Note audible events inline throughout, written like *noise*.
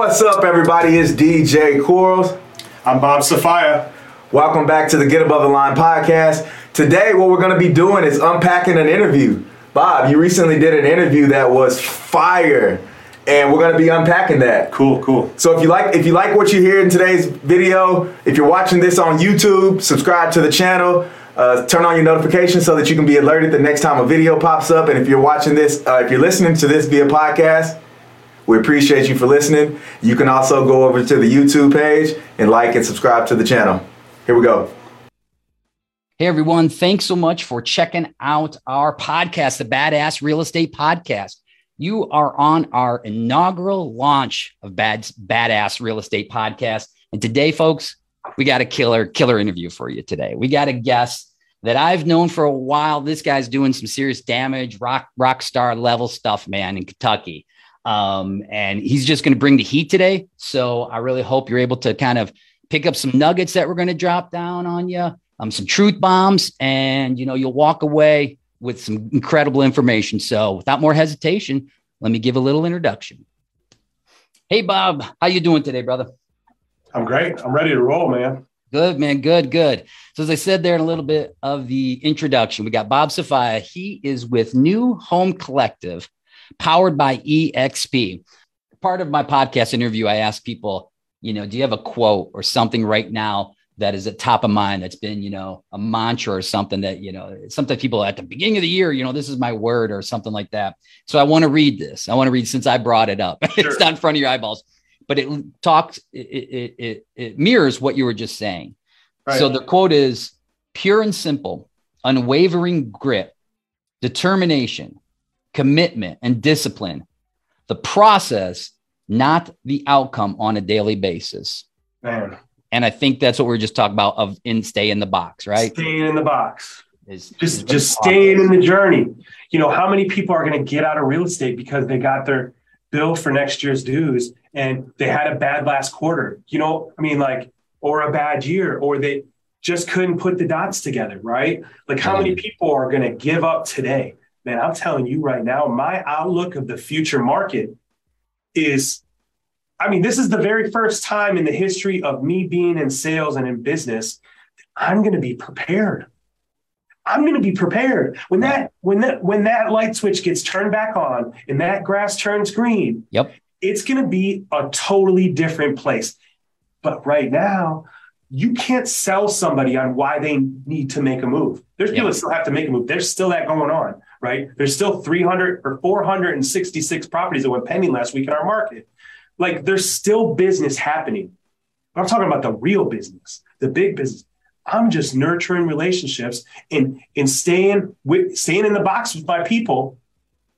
What's up, everybody? It's DJ Quarles. I'm Bob Safaya. Welcome back to the Get Above the Line podcast. Today, what we're going to be doing is unpacking an interview. Bob, you recently did an interview that was fire, and we're going to be unpacking that. Cool, cool. So if you like if you like what you hear in today's video, if you're watching this on YouTube, subscribe to the channel. Uh, turn on your notifications so that you can be alerted the next time a video pops up. And if you're watching this, uh, if you're listening to this via podcast, we appreciate you for listening. You can also go over to the YouTube page and like and subscribe to the channel. Here we go. Hey everyone, thanks so much for checking out our podcast, the Badass Real Estate Podcast. You are on our inaugural launch of Bad Badass Real Estate Podcast. And today, folks, we got a killer, killer interview for you today. We got a guest that I've known for a while. This guy's doing some serious damage, rock rock star level stuff, man, in Kentucky. Um, and he's just going to bring the heat today. So I really hope you're able to kind of pick up some nuggets that we're going to drop down on you, um, some truth bombs, and you know you'll walk away with some incredible information. So without more hesitation, let me give a little introduction. Hey Bob, how you doing today, brother? I'm great. I'm ready to roll, man. Good, man. Good, good. So, as I said there in a little bit of the introduction, we got Bob Safaya. He is with New Home Collective, powered by EXP. Part of my podcast interview, I ask people, you know, do you have a quote or something right now that is at top of mind that's been, you know, a mantra or something that, you know, sometimes people at the beginning of the year, you know, this is my word or something like that. So I want to read this. I want to read since I brought it up. *laughs* Sure. it's not in front of your eyeballs but it talks it, it, it, it mirrors what you were just saying right. so the quote is pure and simple unwavering grit determination commitment and discipline. The process not the outcome on a daily basis. Man. and i think that's what we are just talking about of in stay in the box right? Staying in the box. Is just just staying in the journey. You know how many people are going to get out of real estate because they got their bill for next year's dues and they had a bad last quarter, you know, I mean, like, or a bad year, or they just couldn't put the dots together, right? Like, how many people are going to give up today? Man, I'm telling you right now, my outlook of the future market is I mean, this is the very first time in the history of me being in sales and in business I'm going to be prepared. I'm going to be prepared when that when that when that light switch gets turned back on and that grass turns green. Yep it's going to be a totally different place. But right now, you can't sell somebody on why they need to make a move. There's yeah. people that still have to make a move. There's still that going on, right? There's still 300 or 466 properties that went pending last week in our market. Like there's still business happening. I'm talking about the real business, the big business. I'm just nurturing relationships and, and staying with staying in the box with my people.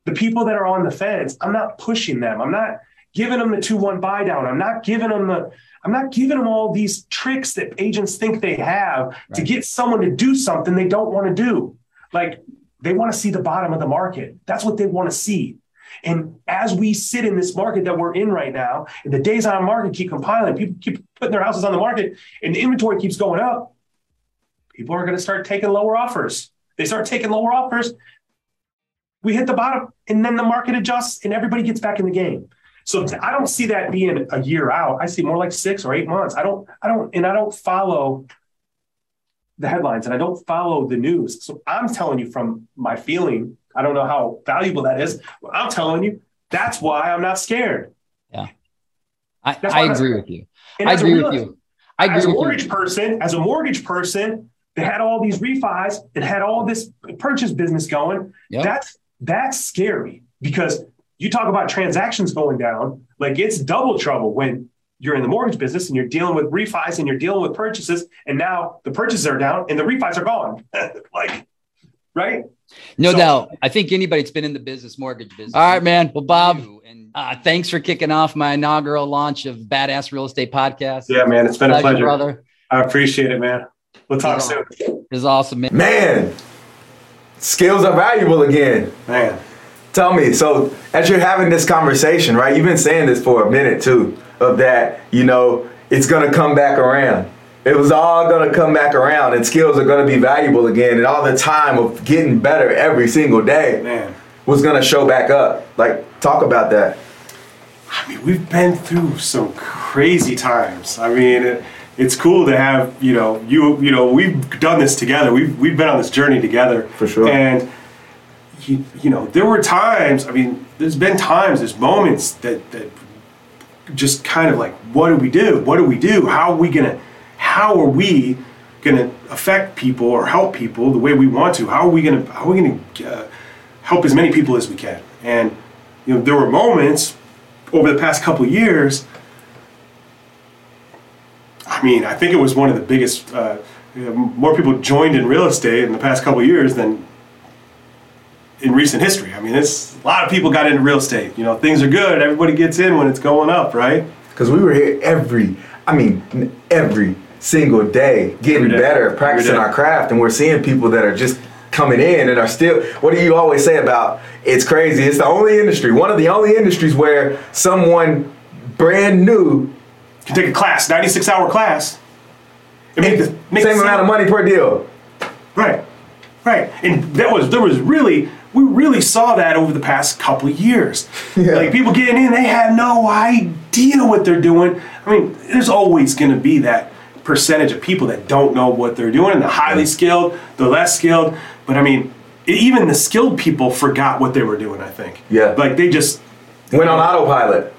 The people that are on the fence, I'm not pushing them. I'm not giving them the 2-1 buy down. I'm not giving them the I'm not giving them all these tricks that agents think they have right. to get someone to do something they don't want to do. Like they want to see the bottom of the market. That's what they want to see. And as we sit in this market that we're in right now, and the days on market keep compiling, people keep putting their houses on the market, and the inventory keeps going up, people are going to start taking lower offers. They start taking lower offers. We hit the bottom, and then the market adjusts, and everybody gets back in the game. So I don't see that being a year out. I see more like six or eight months. I don't, I don't, and I don't follow the headlines and I don't follow the news. So I'm telling you from my feeling, I don't know how valuable that is. I'm telling you, that's why I'm not scared. Yeah. I, I agree with you. I agree with you. I agree as a mortgage you. person, as a mortgage person that had all these refis and had all this purchase business going, yep. that's that's scary because you talk about transactions going down, like it's double trouble when you're in the mortgage business and you're dealing with refis and you're dealing with purchases, and now the purchases are down and the refis are gone. *laughs* like, right? No so, doubt. I think anybody that's been in the business, mortgage business. All right, man. Well, Bob, and uh, thanks for kicking off my inaugural launch of Badass Real Estate Podcast. Yeah, man. It's been pleasure, a pleasure, brother. I appreciate it, man. We'll talk soon. It's awesome, man. Man, skills are valuable again. Man. Tell me, so as you're having this conversation, right? You've been saying this for a minute too, of that, you know, it's gonna come back around. It was all gonna come back around, and skills are gonna be valuable again, and all the time of getting better every single day Man. was gonna show back up. Like, talk about that. I mean, we've been through some crazy times. I mean, it, it's cool to have you know you you know we've done this together. We've we've been on this journey together For sure. And you, you know, there were times. I mean, there's been times, there's moments that that just kind of like, what do we do? What do we do? How are we gonna? How are we gonna affect people or help people the way we want to? How are we gonna? How are we gonna uh, help as many people as we can? And you know, there were moments over the past couple years. I mean, I think it was one of the biggest. Uh, you know, more people joined in real estate in the past couple years than in recent history. I mean, it's a lot of people got into real estate. You know, things are good. Everybody gets in when it's going up, right? Because we were here every, I mean, every single day, getting day. better, practicing our craft, and we're seeing people that are just coming in and are still. What do you always say about? It's crazy. It's the only industry, one of the only industries where someone brand new, can take a class, 96 hour class. And make the make same amount of money per deal. Right, right, and that was there was really we really saw that over the past couple of years. Yeah. Like people getting in, they have no idea what they're doing. I mean, there's always going to be that percentage of people that don't know what they're doing, and the highly skilled, the less skilled. But I mean, even the skilled people forgot what they were doing. I think. Yeah. Like they just Went on autopilot.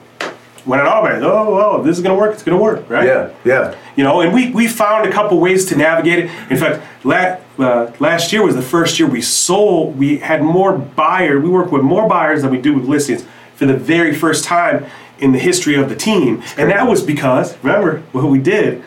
went on right. Oh, oh, this is going to work. It's going to work, right? Yeah, yeah. you know and we, we found a couple ways to navigate it in fact la- uh, last year was the first year we sold we had more buyers we worked with more buyers than we do with listings for the very first time in the history of the team. And that was because remember what we did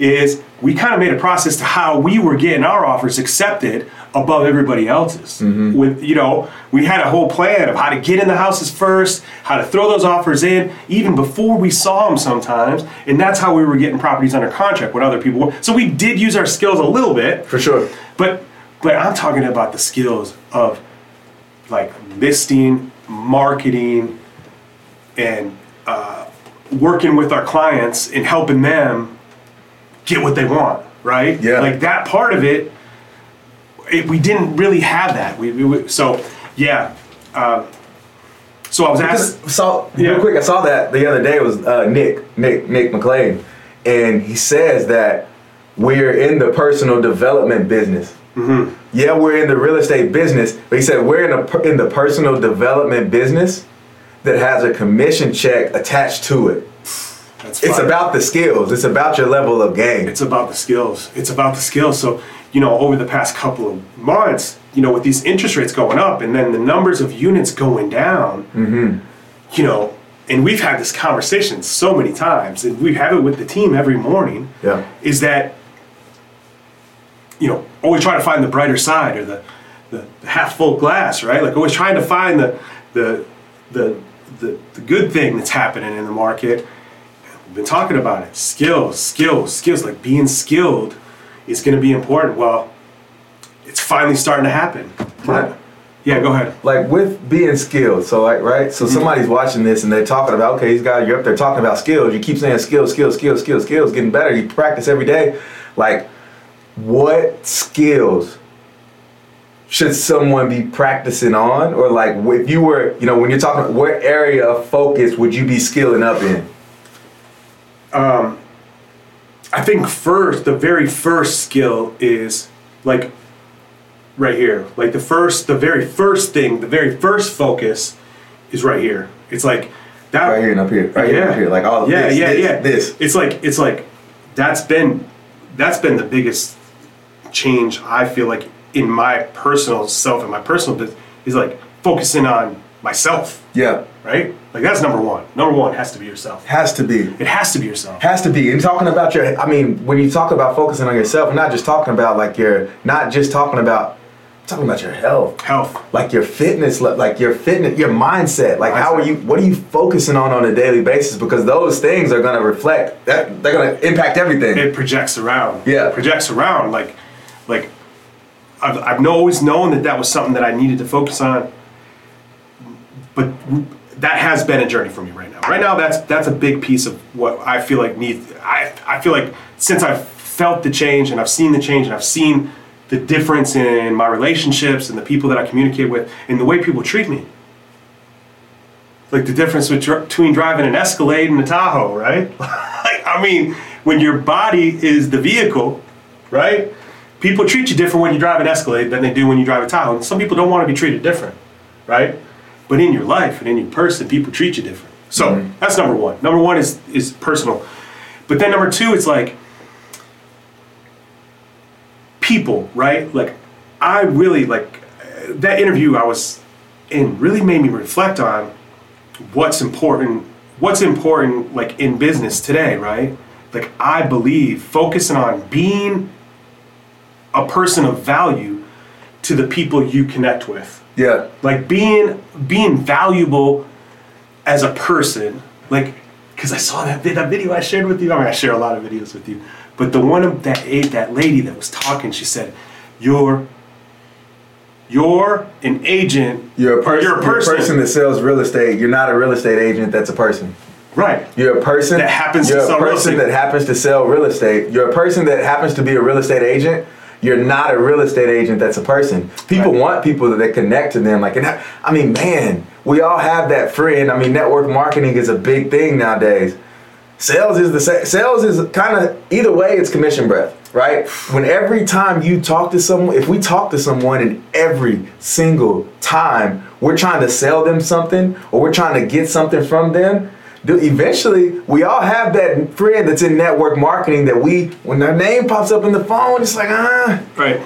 is we kind of made a process to how we were getting our offers accepted above everybody else's. With you know we had a whole plan of how to get in the houses first how to throw those offers in even before we saw them sometimes and that's how we were getting properties under contract when other people. So we did use our skills a little bit. For sure. but but i'm talking about the skills of like listing marketing and uh, working with our clients and helping them get what they want right Yeah. like that part of it, it we didn't really have that we, we- we so yeah uh, so i was asked saw Yeah. real quick. I saw that the other day. It was uh, Nick Nick Nick McLean, and he says that we're in the personal development business. Mm-hmm. Yeah, we're in the real estate business, but he said we're in a in the personal development business that has a commission check attached to it. That's It's fine. about the skills. It's about your level of game. it's about the skills. It's about the skills. So, you know, over the past couple of months, you know, with these interest rates going up and then the numbers of units going down, mm-hmm. you know, and we've had this conversation so many times, and we have it with the team every morning, Yeah. is that, you know, always trying to find the brighter side or the, the, the half full glass, right? Like always trying to find the, the, the, the, the good thing that's happening in the market. We've been talking about it. Skills, skills, skills. Like being skilled is going to be important. Well, it's finally starting to happen. Right. Yeah, go ahead. like with being skilled. So like right, so mm-hmm. somebody's watching this and they're talking about okay, these guys you're up there talking about skills. You keep saying skills, skills, skills, skills, skills, getting better. You practice every day. Like, what skills should someone be practicing on, or like if you were, you know, when you're talking, what area of focus would you be skilling up in? Um, I think first, the very first skill is like right here. Like the first, the very first thing, the very first focus is right here. It's like that. Right here and up here, right here and up here, like all yeah, this, yeah, this, yeah. this. It's like it's like that's been that's been the biggest change I feel like in my personal self and my personal business is like focusing on myself, Yeah, right? Like that's number one. Number one has to be yourself. has to be. It has to be yourself. Has to be. And talking about your, I mean, when you talk about focusing on yourself, we're not just talking about like your, not just talking about, talking about your health, Health. like your fitness, like your fitness, your mindset. Like how are you, what are you focusing on on a daily basis? Because those things are going to reflect, that they're going to impact everything. it projects around. Yeah. It projects around. Like, like I've, I've always known that that was something that I needed to focus on. But that has been a journey for me right now. Right now, that's that's a big piece of what I feel like needs. I I feel like since I've felt the change and I've seen the change and I've seen the difference in my relationships and the people that I communicate with and the way people treat me. like the difference between driving an Escalade and a Tahoe, right? *laughs* I mean, when your body is the vehicle, right? People treat you different when you drive an Escalade than they do when you drive a Tahoe. And some people don't want to be treated different, right? But in your life and in your person, people treat you different. So mm-hmm. that's number one. Number one is is personal, but then number two, it's like people, right? Like I really like that interview I was in really made me reflect on what's important what's important like in business today, right? Like I believe focusing on being a person of value to the people you connect with. Yeah. Like being being valuable as a person, like because I saw that that video I shared with you. I mean, I share a lot of videos with you, but the one of that eh, that lady that was talking, she said, "You're you're an agent. You're a, person, you're a person. You're a person that sells real estate. You're not a real estate agent. That's a person. Right. You're a person that happens you're to sell a person that happens to sell real estate. You're a person that happens to be a real estate agent. You're not a real estate agent. That's a person. People right. want people that connect to them. Like, and I mean, man, we all have that friend. I mean, network marketing is a big thing nowadays. Sales is the sales is kind of either way. It's commission breath right? When every time you talk to someone, if we talk to someone and every single time we're trying to sell them something or we're trying to get something from them, eventually we all have that friend that's in network marketing that we, when their name pops up in the phone, it's like, ah. Right.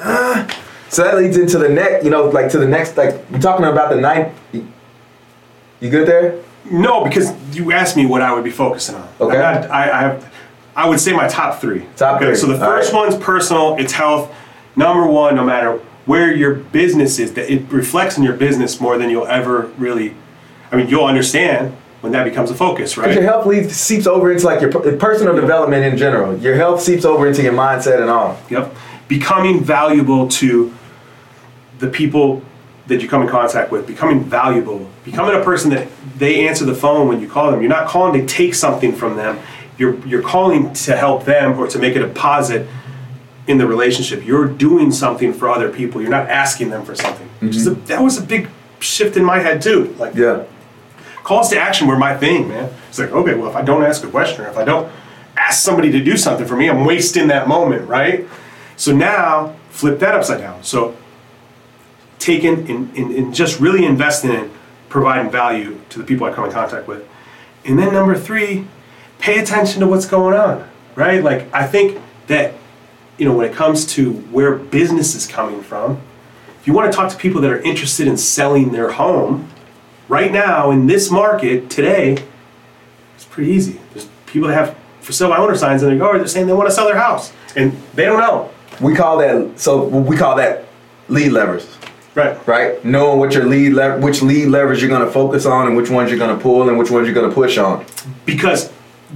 Ah. So that leads into the next, you know, like to the next, like we're talking about the ninth. You good there? No, because you asked me what I would be focusing on. Okay. Not, I, I have I would say my top three. Top okay, three. So the first right. one's personal. It's health. Number one, no matter where your business is, that it reflects in your business more than you'll ever really. I mean, you'll understand when that becomes a focus, right? Your health leads, seeps over into like your personal development in general. Your health seeps over into your mindset and all. Yep. Becoming valuable to the people that you come in contact with, becoming valuable, becoming a person that they answer the phone when you call them. You're not calling to take something from them you're you're calling to help them or to make a deposit in the relationship. You're doing something for other people. You're not asking them for something. Mm-hmm. A, that was a big shift in my head too. Like yeah, calls to action were my thing, man. It's like okay, well if I don't ask a question or if I don't ask somebody to do something for me, I'm wasting that moment, right? So now flip that upside down. So taking in, in, in just really investing in providing value to the people I come in contact with. And then number three, pay attention to what's going on, right? Like, I think that, you know, when it comes to where business is coming from, if you want to talk to people that are interested in selling their home, right now in this market today, it's pretty easy. There's people that have for sale by owner signs in their yard. They're saying they want to sell their house, and they don't know. We call that so we call that lead levers. Right. Right. Knowing what your lead le- which lead levers you're going to focus on, and which ones you're going to pull, and which ones you're going to push on. Because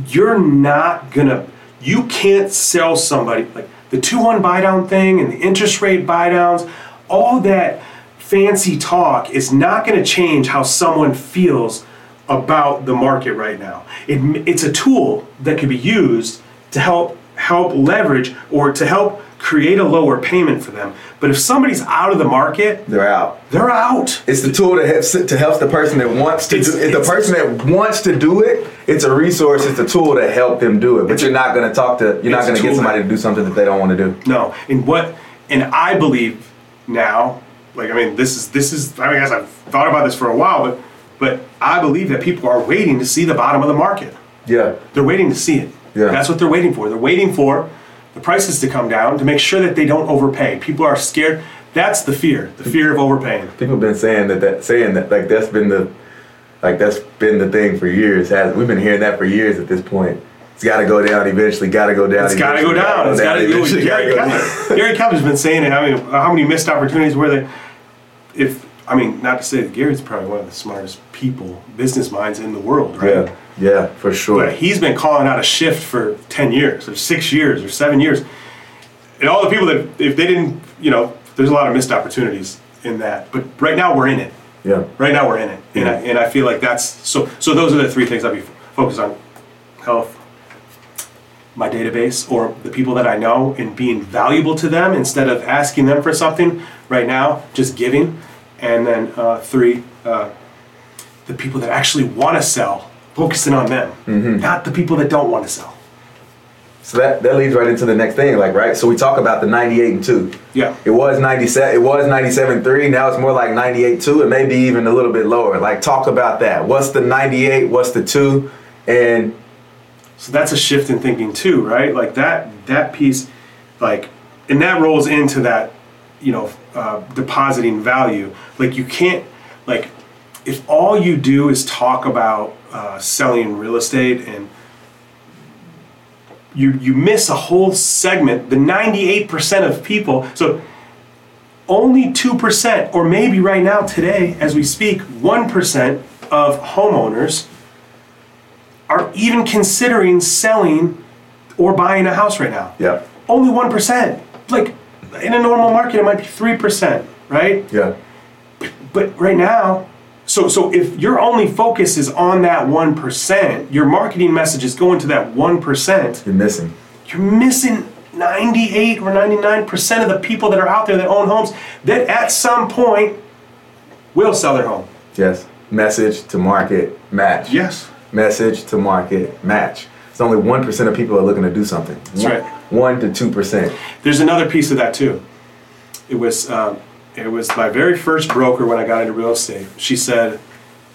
you're not gonna you can't sell somebody like the 2-1 buy down thing and the interest rate buy downs all that fancy talk is not going to change how someone feels about the market right now it, it's a tool that could be used to help help leverage or to help create a lower payment for them. But if somebody's out of the market, they're out. They're out. It's the tool that helps to help the person that wants to it's, do. If the person that wants to do it, it's a resource. It's a tool to help them do it. But you're not going to talk to. You're not going to get somebody to do something that they don't want to do. No. And what? And I believe now, like I mean, this is this is. I mean, guess I've thought about this for a while, but but I believe that people are waiting to see the bottom of the market. Yeah. They're waiting to see it. Yeah. That's what they're waiting for. They're waiting for the prices to come down to make sure that they don't overpay. People are scared. That's the fear, the fear of overpaying. People have been saying that, that saying that like that's been the like that's been the thing for years. Has we've been hearing that for years at this point. It's got to go down eventually. Got to go down. It's got to go down. It's got to go. Gary Gary Kevin's been saying it. I mean, how many missed opportunities were there? If I mean, not to say that Gary's probably one of the smartest people, business minds in the world, right? Yeah. Yeah, for sure. But he's been calling out a shift for 10 years, or six years, or seven years. And all the people that, if they didn't, you know, there's a lot of missed opportunities in that. But right now we're in it. Yeah. Right now we're in it. And, I, and I feel like that's, so, so those are the three things I'd be focused on health, my database, or the people that I know, and being valuable to them instead of asking them for something right now, just giving. And then uh, three, uh, the people that actually want to sell, focusing on them, not the people that don't want to sell. So that, that leads right into the next thing, like right. So we talk about the 98 and two. Yeah. It was 97. It was 97 three. Now it's more like 98 two, and maybe even a little bit lower. Like talk about that. What's the 98? What's the two? And So that's a shift in thinking too, right? Like that that piece, like, and that rolls into that, you know, uh, depositing value. Like you can't, like, if all you do is talk about uh, selling real estate and you you miss a whole segment, the ninety eight percent of people. So only 2%, or maybe right now, today, as we speak, 1% of homeowners are even considering selling or buying a house right now. yeah, Only 1%. Like in a normal market, it might be 3%, right? yeah, But right now, so so if your only focus is on that 1%, your marketing message is going to that 1%, you're missing. you're missing 98 or 99% of the people that are out there that own homes that at some point will sell their home. Yes. Message to market match. Yes. Message to market match. It's only one percent of people are looking to do something. That's one, right. One to two percent. There's another piece of that too. It was um, it was my very first broker when I got into real estate. She said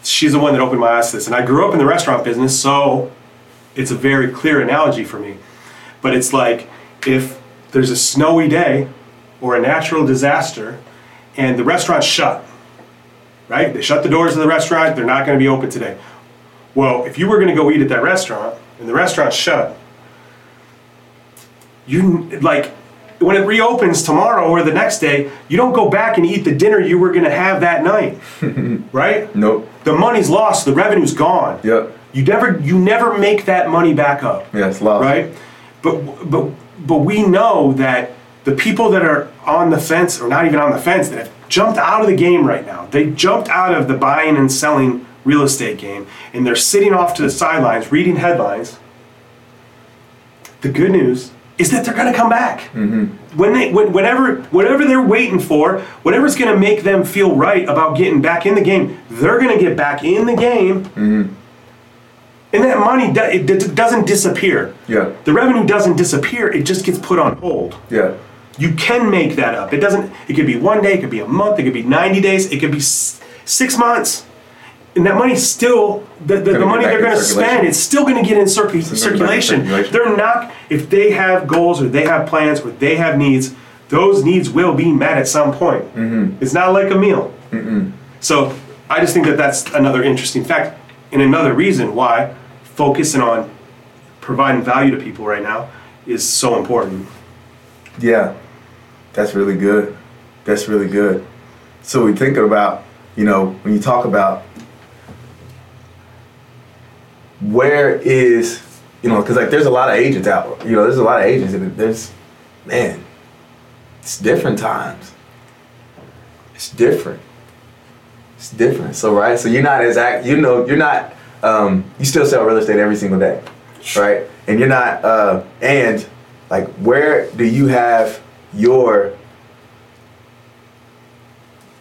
she's the one that opened my eyes to this, and I grew up in the restaurant business, so it's a very clear analogy for me. But it's like if there's a snowy day or a natural disaster, and the restaurant's shut, right? They shut the doors of the restaurant. They're not going to be open today. Well, if you were going to go eat at that restaurant and the restaurant's shut, you like when it reopens tomorrow or the next day, you don't go back and eat the dinner you were going to have that night, *laughs* right? Nope. The money's lost, the revenue's gone. Yep. You never you never make that money back up, Yes. Lost. right? But but but we know that the people that are on the fence or not even on the fence that have jumped out of the game right now. They jumped out of the buying and selling real estate game and they're sitting off to the sidelines reading headlines. The good news is that they're going to come back. Mm-hmm. When they, when, whenever, whatever they're waiting for, whatever's going to make them feel right about getting back in the game, they're going to get back in the game. Mm-hmm. And that money, do, it doesn't disappear. Yeah. The revenue doesn't disappear. It just gets put on hold. Yeah. You can make that up. It doesn't. It could be one day. It could be a month. It could be ninety days. It could be s- six months. And that money's still the, the, the money they're going to spend it's still going to get in circu- gonna get back in circulation. circulation. They're not. If they have goals or they have plans or they have needs, those needs will be met at some point. Mm-hmm. It's not like a meal. So I just think that that's another interesting fact and another reason why focusing on providing value to people right now is so important. Yeah, that's really good. That's really good. So we thinking about, you know, when you talk about where is, you know, because like there's a lot of agents out. You know, there's a lot of agents, and there's, man, it's different times. It's different. It's different. So right, so you're not as act. You know, you're not. Um, you still sell real estate every single day, right? And you're not. Uh, and like, where do you have your?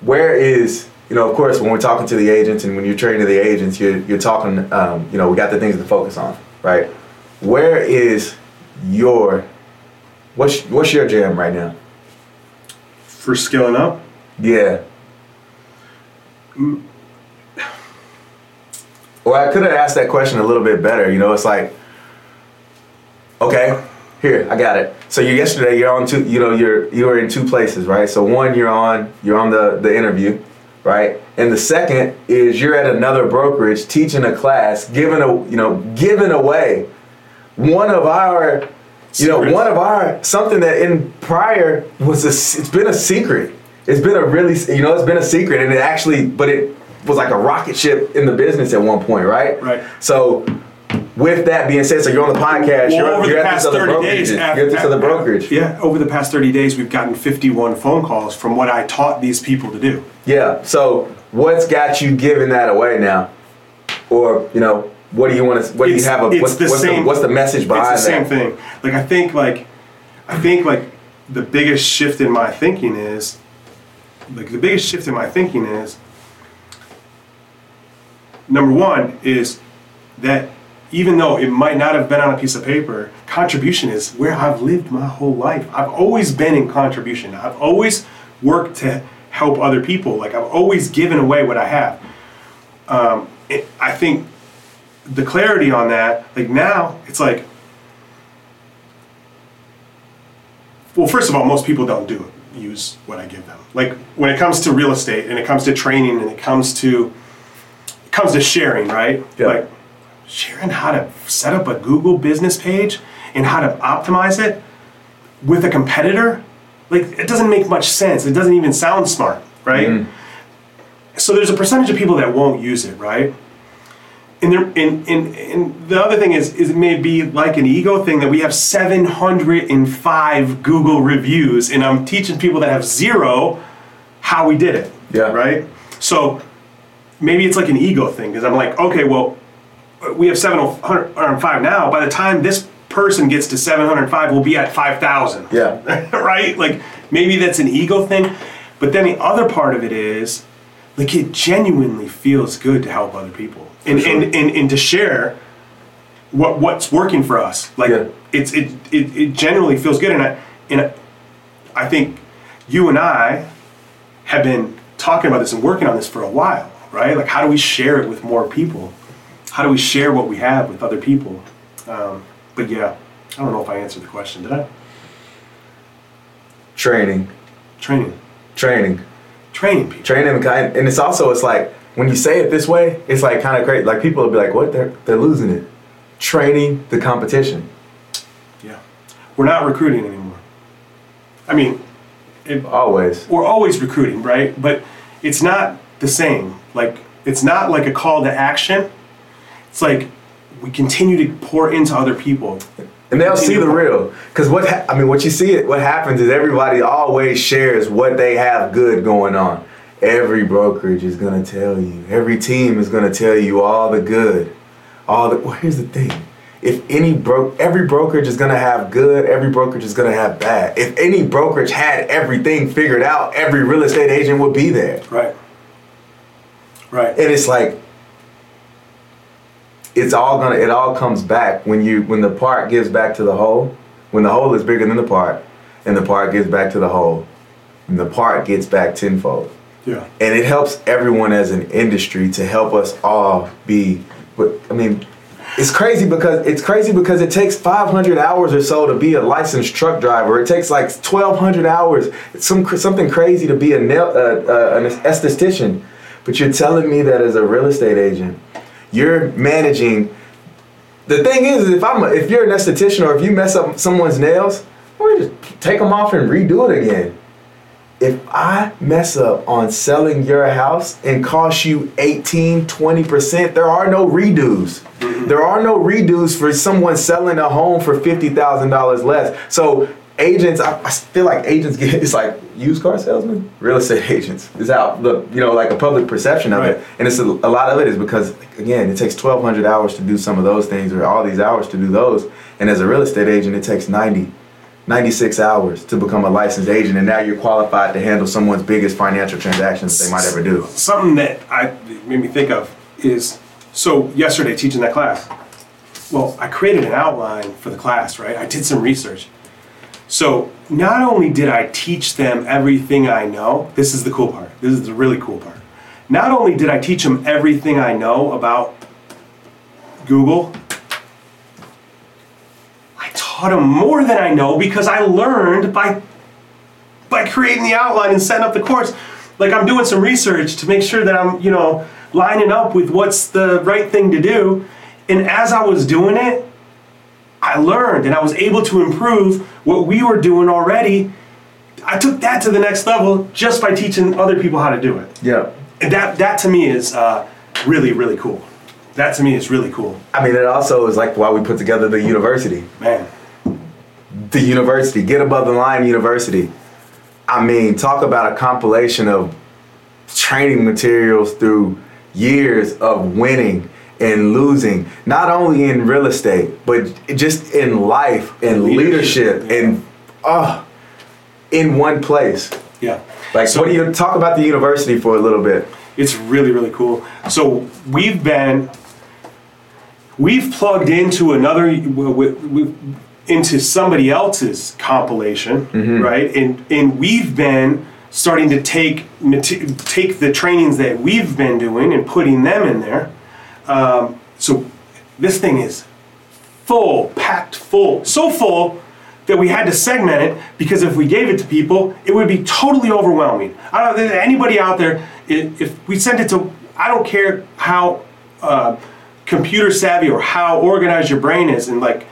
Where is you know? Of course, when we're talking to the agents and when you're training the agents, you're you're talking. Um, you know, we got the things to focus on, right? Where is your? What's what's your jam right now? For skilling up, Yeah. Well, I could have asked that question a little bit better. You know, it's like, okay, here I got it. So you yesterday you're on two. You know, you're you were in two places, right? So one you're on you're on the the interview, right? And the second is you're at another brokerage teaching a class, giving a you know giving away one of our you know Secrets. one of our something that in prior was a it's been a secret it's been a really you know it's been a secret and it actually but it was like a rocket ship in the business at one point right Right. so with that being said so you're on the podcast well, you're, over you're the at past this other 30 brokerage days, you're after, at this other brokerage. Yeah, over the past 30 days, we've gotten 51 phone calls from what I taught these people to do. yeah so what's got you giving that away now? Or you know what do you want to what do you have a it's what's the what's, same- the, what's the message behind it's the same that? thing. Like I think like I think like the biggest shift in my thinking is like the biggest shift in my thinking is number one is that even though it might not have been on a piece of paper, contribution is where I've lived my whole life. I've always been in contribution. I've always worked to help other people. Like I've always given away what I have. Um, it, I think the clarity on that, like now, it's like, well, first of all, most people don't do it, use what I give them. Like when it comes to real estate and it comes to training and it comes to it comes to sharing, right? Yeah. Like sharing how to set up a Google business page and how to optimize it with a competitor, like it doesn't make much sense. It doesn't even sound smart, right? Mm-hmm. So there's a percentage of people that won't use it, right? And there, and, and, and the other thing is, is it may be like an ego thing that we have 705 Google reviews, and I'm teaching people that have zero how we did it. Yeah. Right. So maybe it's like an ego thing because I'm like, okay, well, we have 705 now. By the time this person gets to 705, we'll be at 5,000. Yeah. *laughs* right? Like maybe that's an ego thing. But then the other part of it is like it genuinely feels good to help other people and, sure. and, and, and to share what what's working for us. Like Yeah. it's it, it it genuinely feels good and I and I, I think you and I have been talking about this and working on this for a while, right? Like how do we share it with more people? How do we share what we have with other people? Um, but yeah, I don't know if I answered the question. Did I? Training, Training, training, training people. training, the kind, and it's also it's like when you say it this way, it's like kind of great. Like people will be like, "What? They're they're losing it." Training the competition. Yeah, we're not recruiting anymore. I mean, it, Always. we're always recruiting, right? But it's not the same. Like it's not like a call to action. It's like we continue to pour into other people. And they'll see the real, because what ha- I mean, what you see, it what happens is everybody always shares what they have good going on. Every brokerage is gonna tell you. Every team is gonna tell you all the good, all the. Well, here's the thing: if any bro, every brokerage is gonna have good. Every brokerage is gonna have bad. If any brokerage had everything figured out, every real estate agent would be there. Right. Right. And it's like it's all gonna it all comes back when you when the part gives back to the whole, when the whole is bigger than the part, and the part gives back to the whole, and the part gets back tenfold. yeah. And it helps everyone as an industry to help us all be but I mean it's crazy because it's crazy because it takes 500 hours or so to be a licensed truck driver. It takes like 1,200 hours. It's some something crazy to be a nail, uh, uh, an esthetician. But you're telling me that as a real estate agent, you're managing. The thing is, if I'm a, if you're an esthetician or if you mess up someone's nails, well, just take them off and redo it again. If I mess up on selling your house and cost you 18, 20%, there are no redos. Mm-hmm. There are no redos for someone selling a home for $50,000 less. So agents, I, I feel like agents get, it's like used car salesmen, real estate agents. Is how the, you know, like a public perception of Right. it. And it's a, a lot of it is because, again, it takes 1,200 hours to do some of those things or all these hours to do those. And as a real estate agent, it takes 90. 96 hours to become a licensed agent, and now you're qualified to handle someone's biggest financial transactions they might ever do. Something that I made me think of is so yesterday teaching that class. Well, I created an outline for the class, right? I did some research. So not only did I teach them everything I know, this is the cool part. This is the really cool part. Not only did I teach them everything I know about Google, I taught them more than I know because I learned by by creating the outline and setting up the course. Like I'm doing some research to make sure that I'm, you know, lining up with what's the right thing to do. And as I was doing it, I learned and I was able to improve what we were doing already. I took that to the next level just by teaching other people how to do it. Yeah. And that that to me is uh, really really cool. That to me is really cool, I mean, it also is like why we put together the university. man. The university, Get Above the Line University. I mean, talk about a compilation of training materials through years of winning and losing, not only in real estate, but just in life and Leadership, leadership, and uh, in one place. Yeah. Like, So- what do you talk about the university for a little bit? It's really really cool. So we've been we've plugged into another we, we, into somebody else's compilation, right? And and we've been starting to take take the trainings that we've been doing and putting them in there. Um, so this thing is full, packed full, so full that we had to segment it because if we gave it to people, it would be totally overwhelming. I don't know anybody out there, if we sent it to, I don't care how uh, computer savvy or how organized your brain is, and like,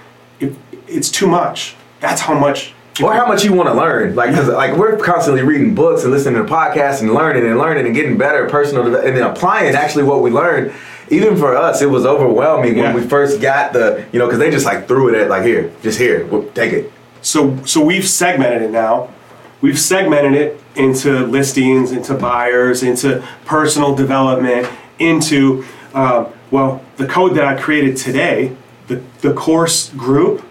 it's too much. That's how much. or how much you want to learn. Like, cause like we're constantly reading books and listening to podcasts and learning and learning and getting better personal and then applying actually what we learned. Even for us, it was overwhelming when we first got the, you know, because they just like threw it at like here, just here, well, take it. So so we've segmented it now. We've segmented it into listings, into buyers, into personal development, into um, well, the code that I created today, the the course group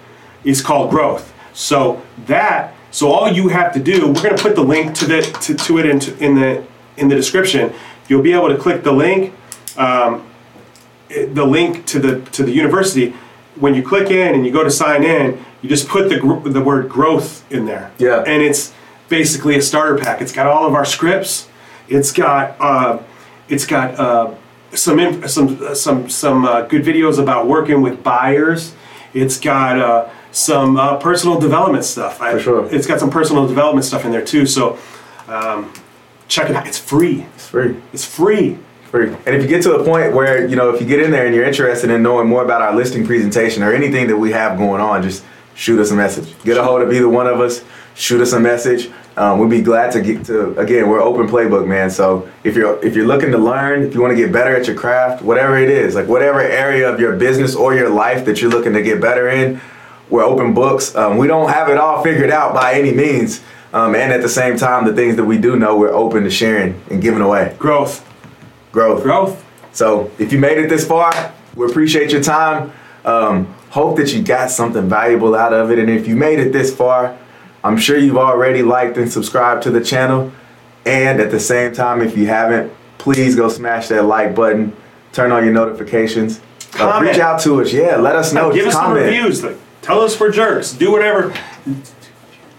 is called growth. So that so all you have to do, we're gonna put the link to the to, to it into in the in the description. You'll be able to click the link. Um, the link to the to the university when you click in and you go to sign in you just put the gr- the word growth in there. Yeah. and it's basically a starter pack. It's got all of our scripts. It's got uh, it's got uh, some inf- some some some uh, good videos about working with buyers. It's got uh, some uh, personal development stuff. I- For sure. it's got some personal development stuff in there too. So um, check it out. It's free. It's free. it's free Free. And if you get to the point where, you know, if you get in there and you're interested in knowing more about our listing presentation or anything that we have going on, just shoot us a message. Get a hold of either one of us, shoot us a message. Um, we'd be glad to get to again, we're open playbook, man. So if you're if you're looking to learn, if you want to get better at your craft, whatever it is, like whatever area of your business or your life that you're looking to get better in, we're open books. Um, we don't have it all figured out by any means. Um, and at the same time, the things that we do know, we're open to sharing and giving away. growth Growth. growth So if you made it this far, we appreciate your time. Um, hope that you got something valuable out of it. And if you made it this far, I'm sure you've already liked and subscribed to the channel. And at the same time, if you haven't, please go smash that like button, turn on your notifications, uh, reach out to us. Yeah, let us know. give us Just some reviews. Like, tell us we're jerks. Do whatever.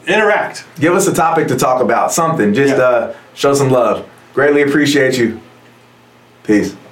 Interact. Give us a topic to talk about. Something. Just Yeah. uh, show some love. Greatly appreciate you. Peace.